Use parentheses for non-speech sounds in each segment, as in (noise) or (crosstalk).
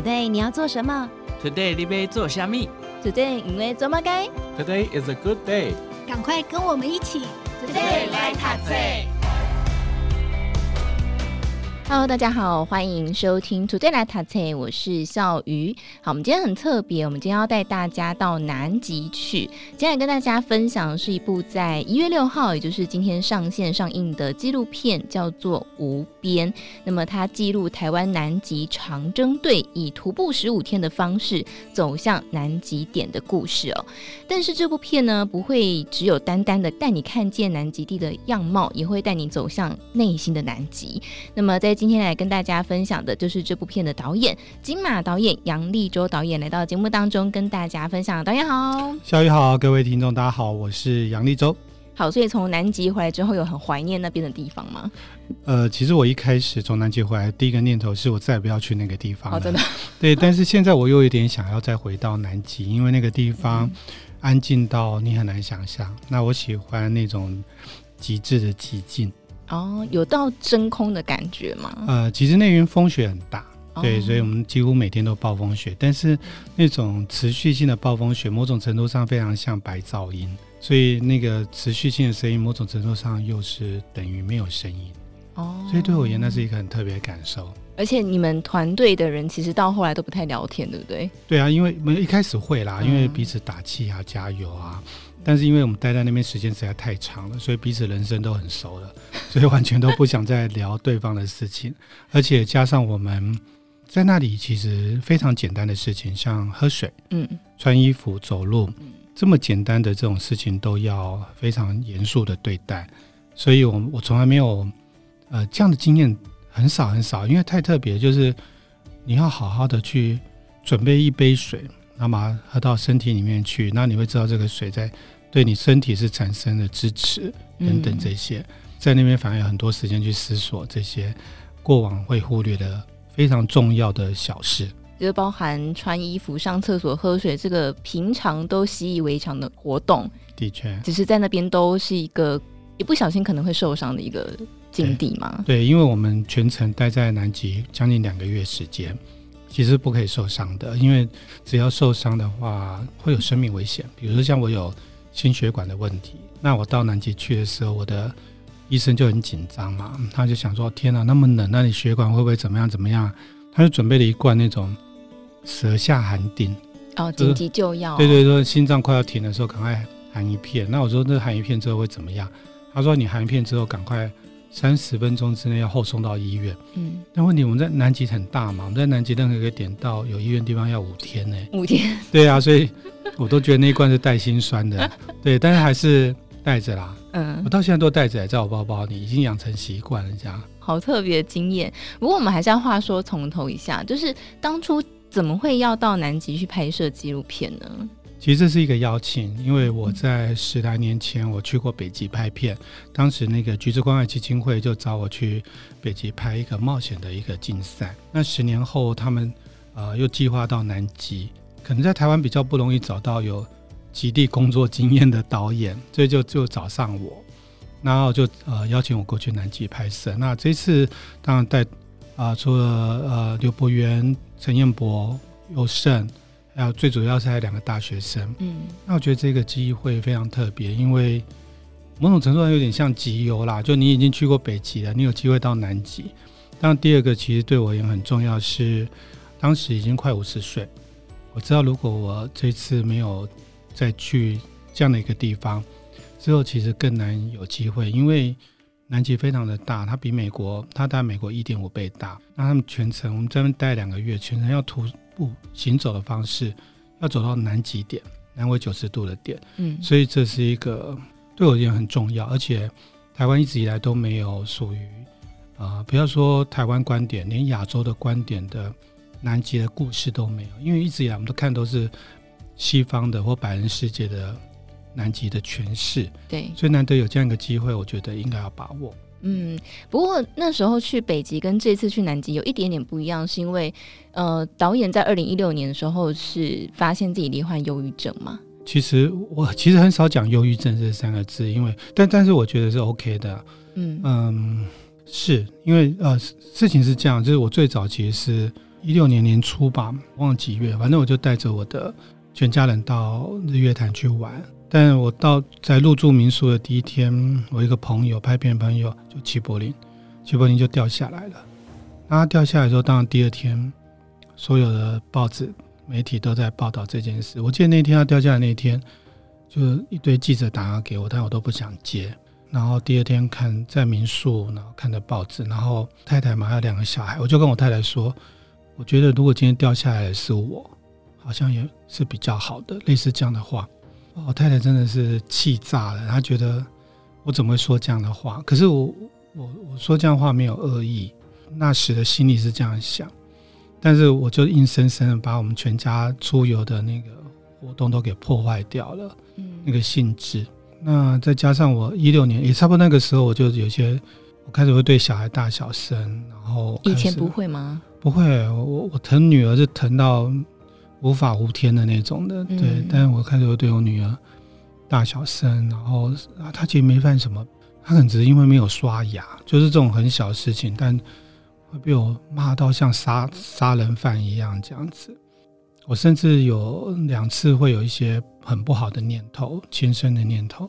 Today 你要做什么？Today 你要做虾米？Today 因为做么该？Today is a good day。赶快跟我们一起，Today 来读册。Hello，大家好，欢迎收听 Today 来读册，我是笑鱼。好，我们今天很特别，我们今天要带大家到南极去。今天来跟大家分享的是一部在一月六号，也就是今天上线上映的纪录片，叫做《无边》。那么它记录台湾南极长征队以徒步十五天的方式走向南极点的故事哦。但是这部片呢，不会只有单单的带你看见南极地的样貌，也会带你走向内心的南极。那么在今天来跟大家分享的就是这部片的导演金马导演杨立洲导演来到节目当中跟大家分享。导演好，小雨好，各位听众大家好，我是杨立洲。好，所以从南极回来之后，有很怀念那边的地方吗？呃，其实我一开始从南极回来，第一个念头是我再也不要去那个地方了。哦，真的？对，但是现在我又有点想要再回到南极，因为那个地方安静到你很难想象。嗯、那我喜欢那种极致的寂静。哦，有到真空的感觉吗？呃，其实那边风雪很大，哦、对，所以我们几乎每天都暴风雪。但是那种持续性的暴风雪，某种程度上非常像白噪音，所以那个持续性的声音，某种程度上又是等于没有声音。哦，所以对我而言，那是一个很特别的感受。而且你们团队的人其实到后来都不太聊天，对不对？对啊，因为我们一开始会啦，因为彼此打气啊，加油啊。但是因为我们待在那边时间实在太长了，所以彼此人生都很熟了，(laughs) 所以完全都不想再聊对方的事情。而且加上我们在那里其实非常简单的事情，像喝水、嗯，穿衣服、走路，这么简单的这种事情都要非常严肃的对待。所以我我从来没有呃这样的经验很少很少，因为太特别，就是你要好好的去准备一杯水。那么喝到身体里面去，那你会知道这个水在对你身体是产生的支持等等这些，嗯、在那边反而有很多时间去思索这些过往会忽略的非常重要的小事，就包含穿衣服、上厕所、喝水这个平常都习以为常的活动。的确，只是在那边都是一个一不小心可能会受伤的一个境地嘛。对，因为我们全程待在南极将近两个月时间。其实不可以受伤的，因为只要受伤的话，会有生命危险。比如说像我有心血管的问题，那我到南极去的时候，我的医生就很紧张嘛，他就想说：天哪，那么冷，那你血管会不会怎么样怎么样？他就准备了一罐那种舌下含錠哦，紧急救药。对对对，心脏快要停的时候，赶快含一片。那我说，那含一片之后会怎么样？他说，你含一片之后，赶快。三十分钟之内要后送到医院。嗯，但问题我们在南极很大嘛，我们在南极任何一个点到有医院地方要五天呢。五天。对啊，所以我都觉得那一罐是带心酸的。(laughs) 对，但是还是带着啦。嗯，我到现在都带着，在我包包里，已经养成习惯了这样。好特别的经验。不过我们还是要话说从头一下，就是当初怎么会要到南极去拍摄纪录片呢？其实这是一个邀请，因为我在十来年前我去过北极拍片，当时那个橘子关爱基金会就找我去北极拍一个冒险的一个竞赛。那十年后，他们呃又计划到南极，可能在台湾比较不容易找到有极地工作经验的导演，所以就就找上我，然后就呃邀请我过去南极拍摄。那这次当然带啊、呃，除了呃刘博元、陈彦博、尤胜。还有最主要是还有两个大学生，嗯，那我觉得这个机会非常特别，因为某种程度上有点像集邮啦，就你已经去过北极了，你有机会到南极。当然，第二个其实对我也很重要，是当时已经快五十岁，我知道如果我这次没有再去这样的一个地方，之后其实更难有机会，因为南极非常的大，它比美国，它大美国一点五倍大，那他们全程我们在那边待两个月，全程要徒步行走的方式，要走到南极点，南纬九十度的点，嗯，所以这是一个对我而言很重要，而且台湾一直以来都没有属于啊、呃，不要说台湾观点，连亚洲的观点的南极的故事都没有，因为一直以来我们都看都是西方的或白人世界的南极的诠释，对，所以难得有这样一个机会，我觉得应该要把握。嗯，不过那时候去北极跟这次去南极有一点点不一样，是因为呃，导演在二零一六年的时候是发现自己罹患忧郁症嘛。其实我其实很少讲忧郁症这三个字，因为但但是我觉得是 OK 的。嗯嗯，是因为呃事情是这样，就是我最早其实是一六年年初吧，忘了几月，反正我就带着我的全家人到日月潭去玩。但我到在入住民宿的第一天，我一个朋友拍片朋友就齐柏林，齐柏林就掉下来了。那他掉下来之后，当然第二天所有的报纸媒体都在报道这件事。我记得那天他掉下来那天，就一堆记者打给我，但我都不想接。然后第二天看在民宿，然后看着报纸，然后太太嘛还有两个小孩，我就跟我太太说，我觉得如果今天掉下来的是我，好像也是比较好的，类似这样的话。我太太真的是气炸了，她觉得我怎么会说这样的话？可是我我我说这样的话没有恶意，那时的心里是这样想，但是我就硬生生的把我们全家出游的那个活动都给破坏掉了，嗯，那个性质。那再加上我一六年也差不多那个时候，我就有些我开始会对小孩大小声，然后以前不会吗？不会，我我疼女儿是疼到。无法无天的那种的，对。嗯、但是我开始会对我女儿大小声，然后啊，她其实没犯什么，她可能只是因为没有刷牙，就是这种很小的事情，但会被我骂到像杀杀人犯一样这样子。我甚至有两次会有一些很不好的念头，轻生的念头。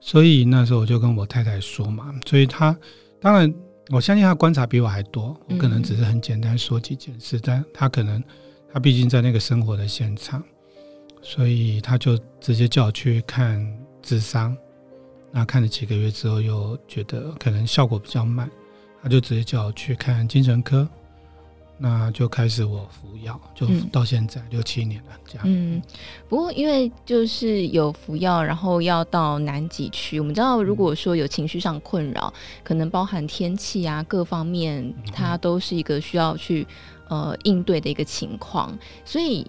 所以那时候我就跟我太太说嘛，所以她当然我相信她观察比我还多，我可能只是很简单说几件事，嗯、但她可能。他毕竟在那个生活的现场，所以他就直接叫我去看智商。那看了几个月之后，又觉得可能效果比较慢，他就直接叫我去看精神科。那就开始我服药，就到现在六七年了这样。嗯，不过因为就是有服药，然后要到南极去。我们知道，如果说有情绪上困扰，可能包含天气啊各方面，它都是一个需要去。呃，应对的一个情况，所以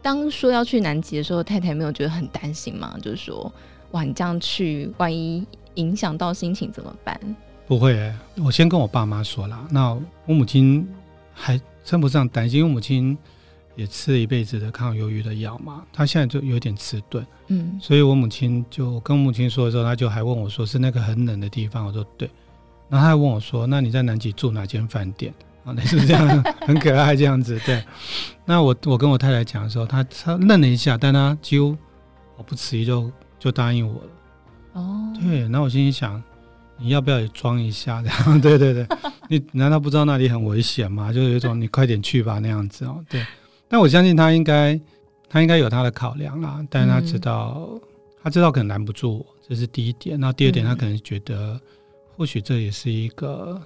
当说要去南极的时候，太太没有觉得很担心吗？就是说，哇，你这样去，万一影响到心情怎么办？不会、欸，我先跟我爸妈说了。那我母亲还称不上担心，因为母亲也吃了一辈子的抗忧郁的药嘛，她现在就有点迟钝。嗯，所以我母亲就跟母亲说的时候，她就还问我说：“是那个很冷的地方？”我说：“对。”然后她还问我说：“那你在南极住哪间饭店？”啊，那是这样，(laughs) 很可爱这样子。对，那我我跟我太太讲的时候，她她愣了一下，但她几乎毫不迟疑就就答应我了。哦，对，那我心里想，你要不要也装一下？这样，(laughs) 对对对，你难道不知道那里很危险吗？就有一种你快点去吧那样子哦。对，但我相信他应该他应该有他的考量啦，但是他知道、嗯、他知道可能拦不住我，这是第一点。那第二点，他可能觉得或许这也是一个。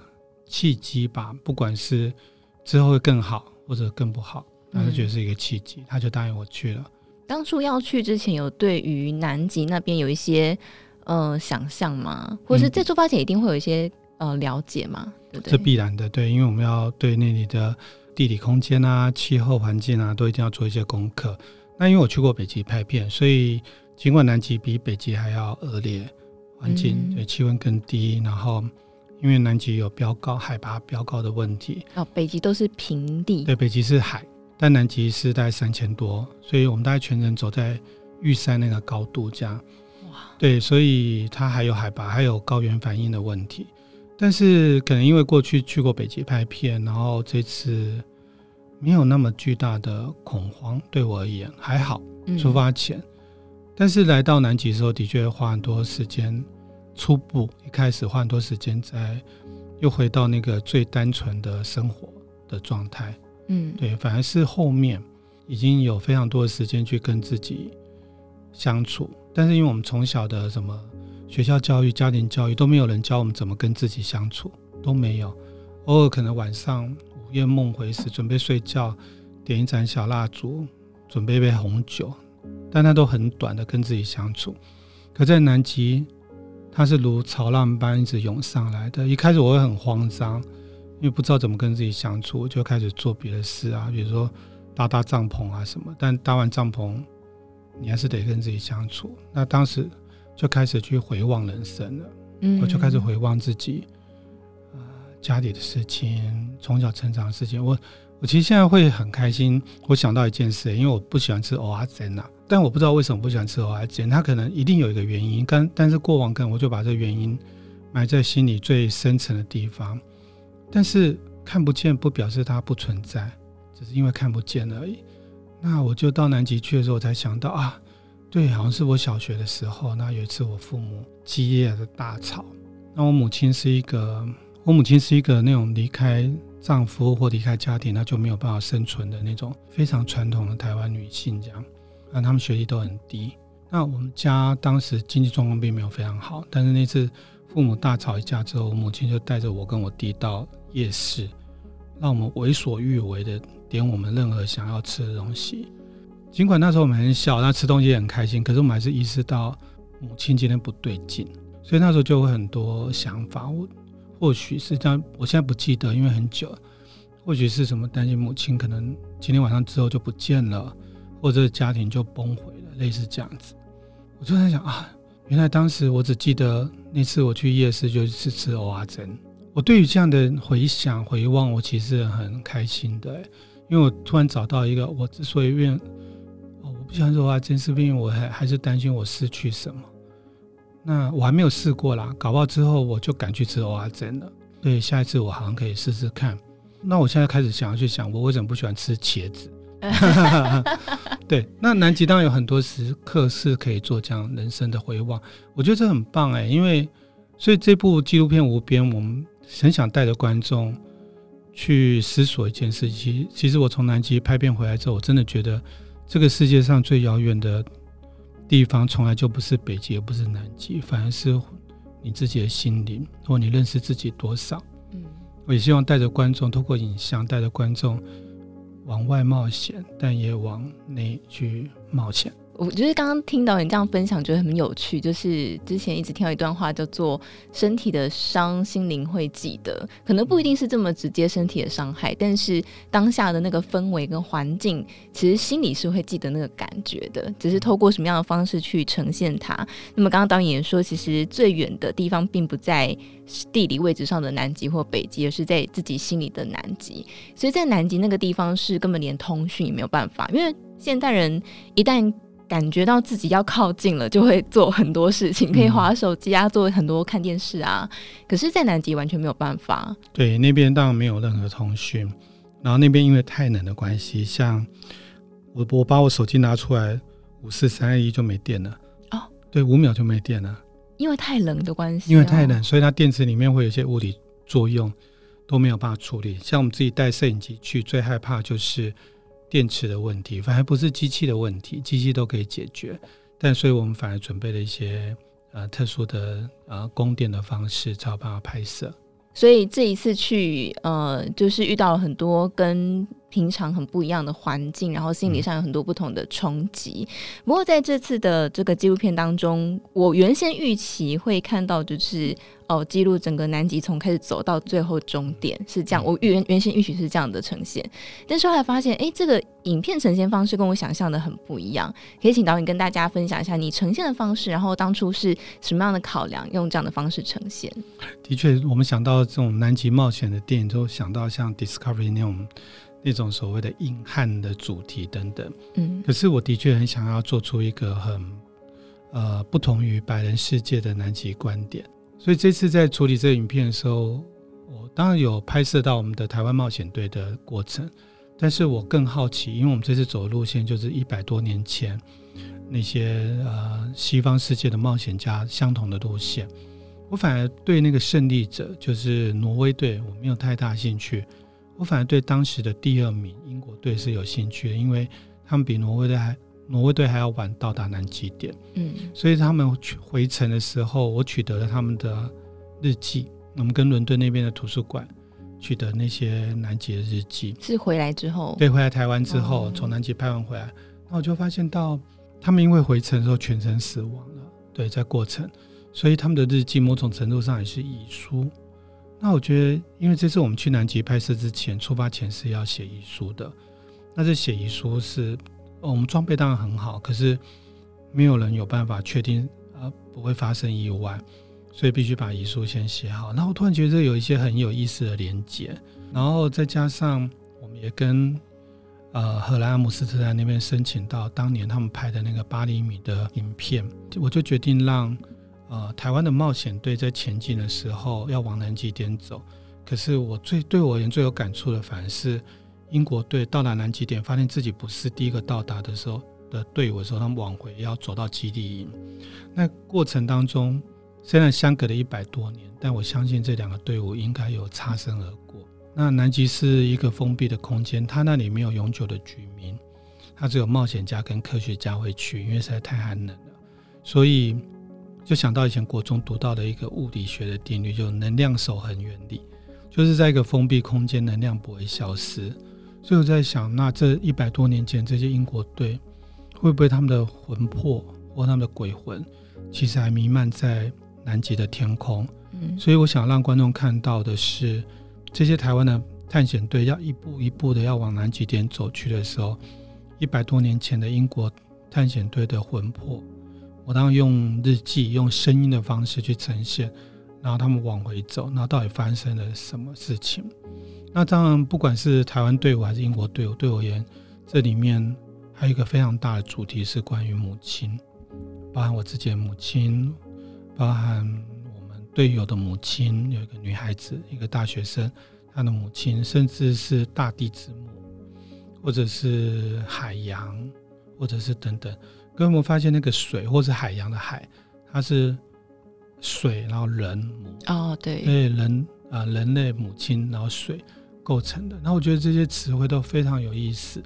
契机吧，不管是之后会更好或者更不好，他就觉得是一个契机，嗯、他就答应我去了。当初要去之前，有对于南极那边有一些呃想象吗？或者是在出发前一定会有一些呃了解吗？对不对？这必然的，对，因为我们要对那里的地理空间啊、气候环境啊，都一定要做一些功课。那因为我去过北极拍片，所以尽管南极比北极还要恶劣，环境对气温更低，然后。因为南极有标高、海拔标高的问题哦，北极都是平地。对，北极是海，但南极是大概三千多，所以我们大概全程走在玉山那个高度这样。哇，对，所以它还有海拔，还有高原反应的问题。但是可能因为过去去过北极拍片，然后这次没有那么巨大的恐慌，对我而言还好。出发前，嗯、但是来到南极的时候，的确花很多时间。初步一开始花很多时间在，又回到那个最单纯的生活的状态。嗯，对，反而是后面已经有非常多的时间去跟自己相处。但是因为我们从小的什么学校教育、家庭教育都没有人教我们怎么跟自己相处，都没有。偶尔可能晚上午夜梦回时，准备睡觉，点一盏小蜡烛，准备一杯红酒，但那都很短的跟自己相处。可在南极。它是如潮浪般一直涌上来的。一开始我会很慌张，因为不知道怎么跟自己相处，我就开始做别的事啊，比如说搭搭帐篷啊什么。但搭完帐篷，你还是得跟自己相处。那当时就开始去回望人生了，嗯，我就开始回望自己，呃，家里的事情，从小成长的事情。我我其实现在会很开心，我想到一件事，因为我不喜欢吃蚵仔煎呐。但我不知道为什么不喜欢吃蚵仔煎，他可能一定有一个原因。但但是过往可能我就把这个原因埋在心里最深层的地方。但是看不见不表示它不存在，只是因为看不见而已。那我就到南极去的时候，我才想到啊，对，好像是我小学的时候，那有一次我父母激烈的大吵。那我母亲是一个，我母亲是一个那种离开丈夫或离开家庭，那就没有办法生存的那种非常传统的台湾女性，这样。那他们学历都很低。那我们家当时经济状况并没有非常好，但是那次父母大吵一架之后，母亲就带着我跟我弟到夜市，让我们为所欲为的点我们任何想要吃的东西。尽管那时候我们很小，那吃东西也很开心，可是我们还是意识到母亲今天不对劲，所以那时候就会很多想法。我。或许是这样，我现在不记得，因为很久。或许是什么担心母亲可能今天晚上之后就不见了，或者家庭就崩毁了，类似这样子。我就在想啊，原来当时我只记得那次我去夜市就是吃蚵仔煎。我对于这样的回想回望，我其实很开心的，因为我突然找到一个，我之所以愿，我不喜欢蚵仔煎，是因为我还还是担心我失去什么。那我还没有试过啦，搞不好之后我就敢去吃蚵仔煎了。对，下一次我好像可以试试看。那我现在开始想要去想，我为什么不喜欢吃茄子？(laughs) 对，那南极当然有很多时刻是可以做这样人生的回望，我觉得这很棒哎、欸。因为所以这部纪录片《无边》，我们很想带着观众去思索一件事情。其实我从南极拍片回来之后，我真的觉得这个世界上最遥远的。地方从来就不是北极，也不是南极，反而是你自己的心灵，或你认识自己多少。嗯，我也希望带着观众，透过影像带着观众往外冒险，但也往内去冒险。我觉得刚刚听到你这样分享，觉得很有趣。就是之前一直听到一段话，叫做“身体的伤，心灵会记得”。可能不一定是这么直接身体的伤害，但是当下的那个氛围跟环境，其实心里是会记得那个感觉的。只是透过什么样的方式去呈现它。那么刚刚导演也说，其实最远的地方并不在地理位置上的南极或北极，而是在自己心里的南极。所以在南极那个地方，是根本连通讯也没有办法，因为现代人一旦感觉到自己要靠近了，就会做很多事情，(laughs) 可以划手机啊，做很多看电视啊。可是，在南极完全没有办法。对，那边当然没有任何通讯。然后那边因为太冷的关系，像我我把我手机拿出来，五四三二一就没电了。哦，对，五秒就没电了。因为太冷的关系。因为太冷，所以它电池里面会有一些物理作用，都没有办法处理。像我们自己带摄影机去，最害怕就是。电池的问题，反而不是机器的问题，机器都可以解决。但所以我们反而准备了一些呃特殊的呃供电的方式，才有办法拍摄。所以这一次去呃，就是遇到了很多跟。平常很不一样的环境，然后心理上有很多不同的冲击。嗯、不过在这次的这个纪录片当中，我原先预期会看到就是哦，记录整个南极从开始走到最后终点是这样。我原原先预期是这样的呈现，但是后来发现，哎，这个影片呈现方式跟我想象的很不一样。可以请导演跟大家分享一下你呈现的方式，然后当初是什么样的考量，用这样的方式呈现？的确，我们想到这种南极冒险的电影，都想到像 Discovery 那种。那种所谓的硬汉的主题等等，嗯，可是我的确很想要做出一个很呃不同于白人世界的南极观点，所以这次在处理这个影片的时候，我当然有拍摄到我们的台湾冒险队的过程，但是我更好奇，因为我们这次走的路线就是一百多年前那些呃西方世界的冒险家相同的路线，我反而对那个胜利者就是挪威队我没有太大兴趣。我反而对当时的第二名英国队是有兴趣的，因为他们比挪威队还挪威队还要晚到达南极点。嗯，所以他们回程的时候，我取得了他们的日记。我们跟伦敦那边的图书馆取得那些南极的日记。是回来之后？对，回来台湾之后，从南极拍完回来，那我就发现到他们因为回程的时候全程死亡了。对，在过程，所以他们的日记某种程度上也是遗书。那我觉得，因为这次我们去南极拍摄之前，出发前是要写遗书的。那这写遗书是，我们装备当然很好，可是没有人有办法确定啊不会发生意外，所以必须把遗书先写好。那我突然觉得有一些很有意思的连接，然后再加上我们也跟呃荷兰阿姆斯特丹那边申请到当年他们拍的那个八厘米的影片，我就决定让。呃，台湾的冒险队在前进的时候要往南极点走，可是我最对我而言最有感触的，反而是英国队到达南极点，发现自己不是第一个到达的时候的队伍的时候，他们往回要走到基地营。那过程当中，虽然相隔了一百多年，但我相信这两个队伍应该有擦身而过。那南极是一个封闭的空间，它那里没有永久的居民，它只有冒险家跟科学家会去，因为实在太寒冷了。所以就想到以前国中读到的一个物理学的定律，就能量守恒原理，就是在一个封闭空间，能量不会消失。所以我在想，那这一百多年前这些英国队，会不会他们的魂魄或他们的鬼魂，其实还弥漫在南极的天空？嗯，所以我想让观众看到的是，这些台湾的探险队要一步一步的要往南极点走去的时候，一百多年前的英国探险队的魂魄，我当用日记、用声音的方式去呈现，然后他们往回走，那到底发生了什么事情？那当然，不管是台湾队伍还是英国队伍，对我而言，这里面还有一个非常大的主题是关于母亲，包含我自己的母亲，包含我们队友的母亲，有一个女孩子，一个大学生，她的母亲，甚至是大地之母，或者是海洋，或者是等等。跟我们发现那个水，或是海洋的海，它是水，然后人母哦，对，对人啊、呃，人类母亲，然后水。构成的，那我觉得这些词汇都非常有意思，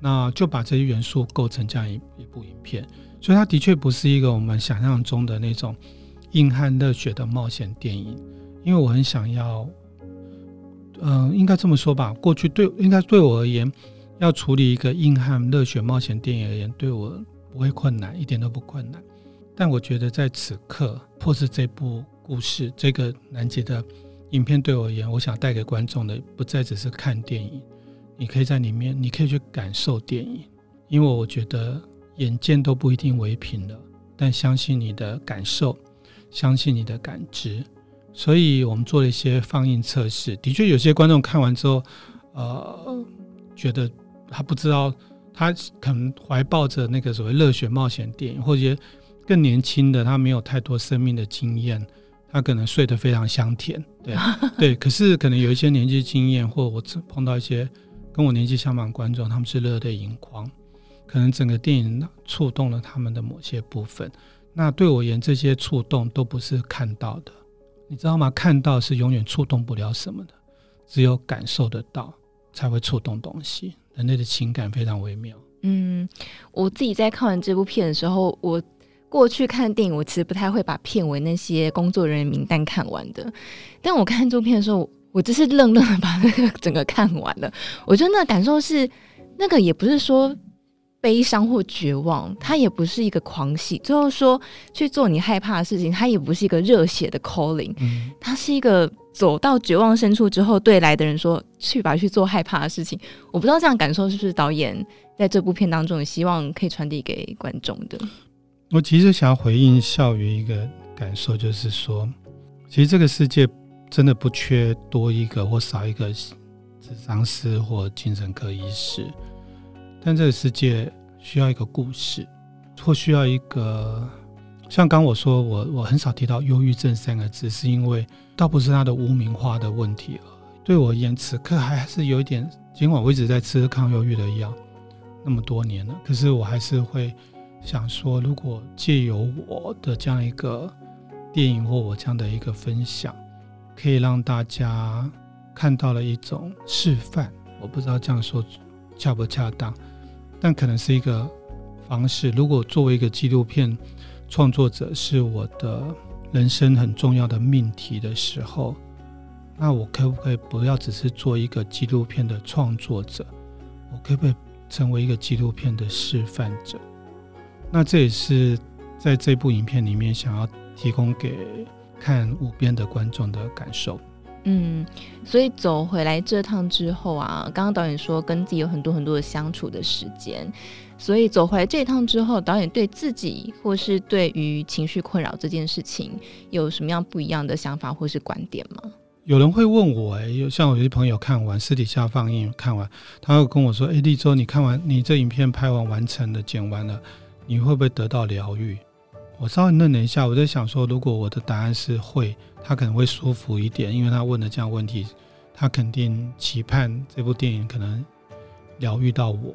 那就把这些元素构成这样一一部影片，所以它的确不是一个我们想象中的那种硬汉热血的冒险电影，因为我很想要，嗯、呃，应该这么说吧，过去对应该对我而言，要处理一个硬汉热血冒险电影而言，对我不会困难，一点都不困难，但我觉得在此刻，或是这部故事，这个南极的。影片对我而言，我想带给观众的不再只是看电影，你可以在里面，你可以去感受电影，因为我觉得眼见都不一定为凭的，但相信你的感受，相信你的感知，所以我们做了一些放映测试。的确，有些观众看完之后，呃，觉得他不知道，他可能怀抱着那个所谓热血冒险电影，或者更年轻的，他没有太多生命的经验。他可能睡得非常香甜，对 (laughs) 对，可是可能有一些年纪经验，或我碰到一些跟我年纪相仿观众，他们是热泪盈眶，可能整个电影触动了他们的某些部分。那对我而言，这些触动都不是看到的，你知道吗？看到是永远触动不了什么的，只有感受得到才会触动东西。人类的情感非常微妙。嗯，我自己在看完这部片的时候，我。过去看电影，我其实不太会把片尾那些工作人员名单看完的。但我看这部片的时候，我只是愣愣的把那个整个看完了。我觉得那个感受是，那个也不是说悲伤或绝望，它也不是一个狂喜。最后说去做你害怕的事情，它也不是一个热血的 calling，它是一个走到绝望深处之后，对来的人说去吧，去做害怕的事情。我不知道这样感受是不是导演在这部片当中也希望可以传递给观众的。我其实想要回应笑瑜一个感受，就是说，其实这个世界真的不缺多一个或少一个智商师或精神科医师，但这个世界需要一个故事，或需要一个像刚我说，我我很少提到忧郁症三个字，是因为倒不是他的污名化的问题了。对我而言，此刻还是有一点，尽管我一直在吃抗忧郁的药那么多年了，可是我还是会。想说，如果借由我的这样一个电影或我这样的一个分享，可以让大家看到了一种示范，我不知道这样说恰不恰当，但可能是一个方式。如果作为一个纪录片创作者是我的人生很重要的命题的时候，那我可不可以不要只是做一个纪录片的创作者？我可不可以成为一个纪录片的示范者？那这也是在这部影片里面想要提供给看五边的观众的感受。嗯，所以走回来这趟之后啊，刚刚导演说跟自己有很多很多的相处的时间，所以走回来这一趟之后，导演对自己或是对于情绪困扰这件事情有什么样不一样的想法或是观点吗？有人会问我、欸，哎，有像我有些朋友看完私底下放映看完，他会跟我说：“哎，立州，你看完你这影片拍完完成了，剪完了。”你会不会得到疗愈？我稍微愣了一下，我在想说，如果我的答案是会，他可能会舒服一点，因为他问了这样问题，他肯定期盼这部电影可能疗愈到我。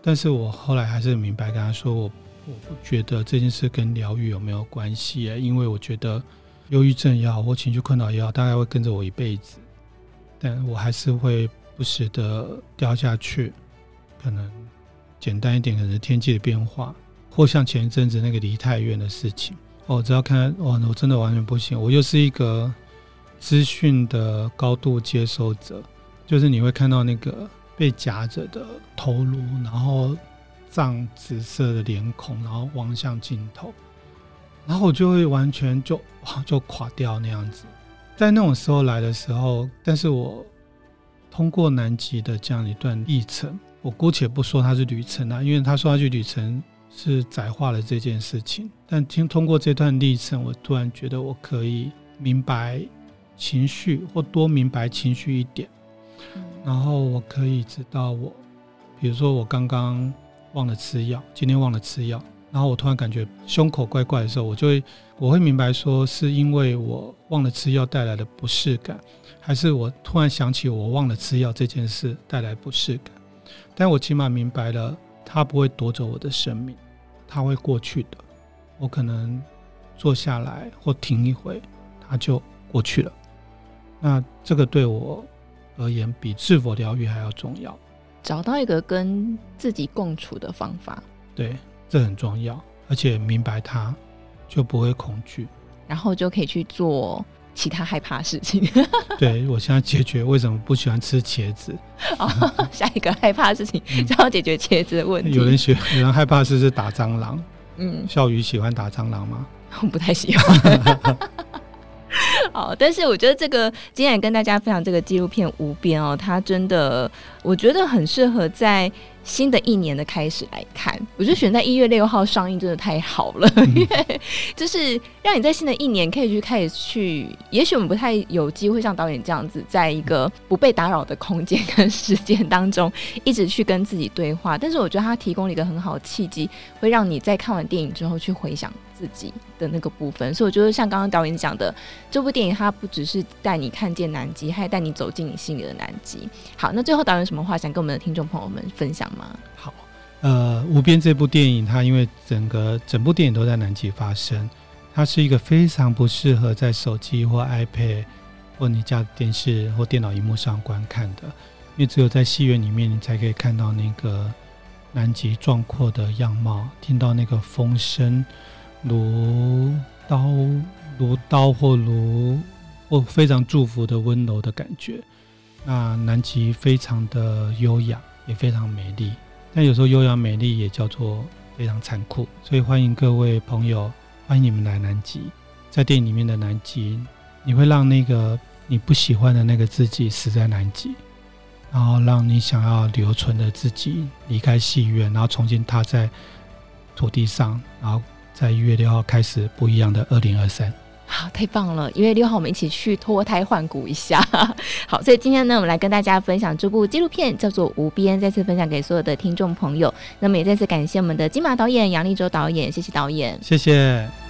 但是我后来还是明白跟他说，我我不觉得这件事跟疗愈有没有关系，因为我觉得忧郁症也好或情绪困扰也好，大概会跟着我一辈子，但我还是会不时的掉下去。可能简单一点，可能是天气的变化，或像前一阵子那个梨泰院的事情。哦，只要看哇，我真的完全不行。我又是一个资讯的高度接收者，就是你会看到那个被夹着的头颅，然后藏紫色的脸孔，然后望向镜头，然后我就会完全就哇就垮掉那样子。在那种时候来的时候，但是我通过南极的这样一段历程。我姑且不说它是旅程啊，因为他说他去旅程是窄化了这件事情。但听通过这段历程，我突然觉得我可以明白情绪，或多明白情绪一点。然后我可以知道我，比如说我刚刚忘了吃药，今天忘了吃药，然后我突然感觉胸口怪怪的时候，我就会我会明白说，是因为我忘了吃药带来的不适感，还是我突然想起我忘了吃药这件事带来不适感。但我起码明白了，他不会夺走我的生命，他会过去的。我可能坐下来或停一会，他就过去了。那这个对我而言，比是否疗愈还要重要。找到一个跟自己共处的方法，对，这很重要。而且明白他，就不会恐惧，然后就可以去做。其他害怕的事情，(laughs) 对，我现在解决为什么不喜欢吃茄子。(laughs) 哦，下一个害怕的事情就要解决茄子的问题。嗯、有人学，有人害怕是是打蟑螂。嗯，笑鱼喜欢打蟑螂吗？我不太喜欢。(laughs) 好，但是我觉得这个今天也跟大家分享这个纪录片《无边》哦，它真的我觉得很适合在新的一年的开始来看。我觉得选在一月六号上映真的太好了，嗯、(laughs) 因为就是让你在新的一年可以去开始去，也许我们不太有机会像导演这样子，在一个不被打扰的空间跟时间当中，一直去跟自己对话。但是我觉得它提供了一个很好的契机，会让你在看完电影之后去回想自己的那个部分，所以我觉得像刚刚导演讲的，这部电影它不只是带你看见南极，还带你走进你心里的南极。好，那最后导演有什么话想跟我们的听众朋友们分享吗？好，呃，无边这部电影，它因为整个整部电影都在南极发生，它是一个非常不适合在手机或 iPad 或你家电视或电脑荧幕上观看的，因为只有在戏院里面，你才可以看到那个南极壮阔的样貌，听到那个风声。如刀，如刀或如或非常祝福的温柔的感觉。那南极非常的优雅，也非常美丽。但有时候优雅美丽也叫做非常残酷。所以欢迎各位朋友，欢迎你们来南极。在电影里面的南极，你会让那个你不喜欢的那个自己死在南极，然后让你想要留存的自己离开戏院，然后重新踏在土地上，然后。在一月六号开始不一样的二零二三，好，太棒了！一月六号我们一起去脱胎换骨一下。(laughs) 好，所以今天呢，我们来跟大家分享这部纪录片，叫做《无边》，再次分享给所有的听众朋友。那么也再次感谢我们的金马导演杨立州导演，谢谢导演，谢谢。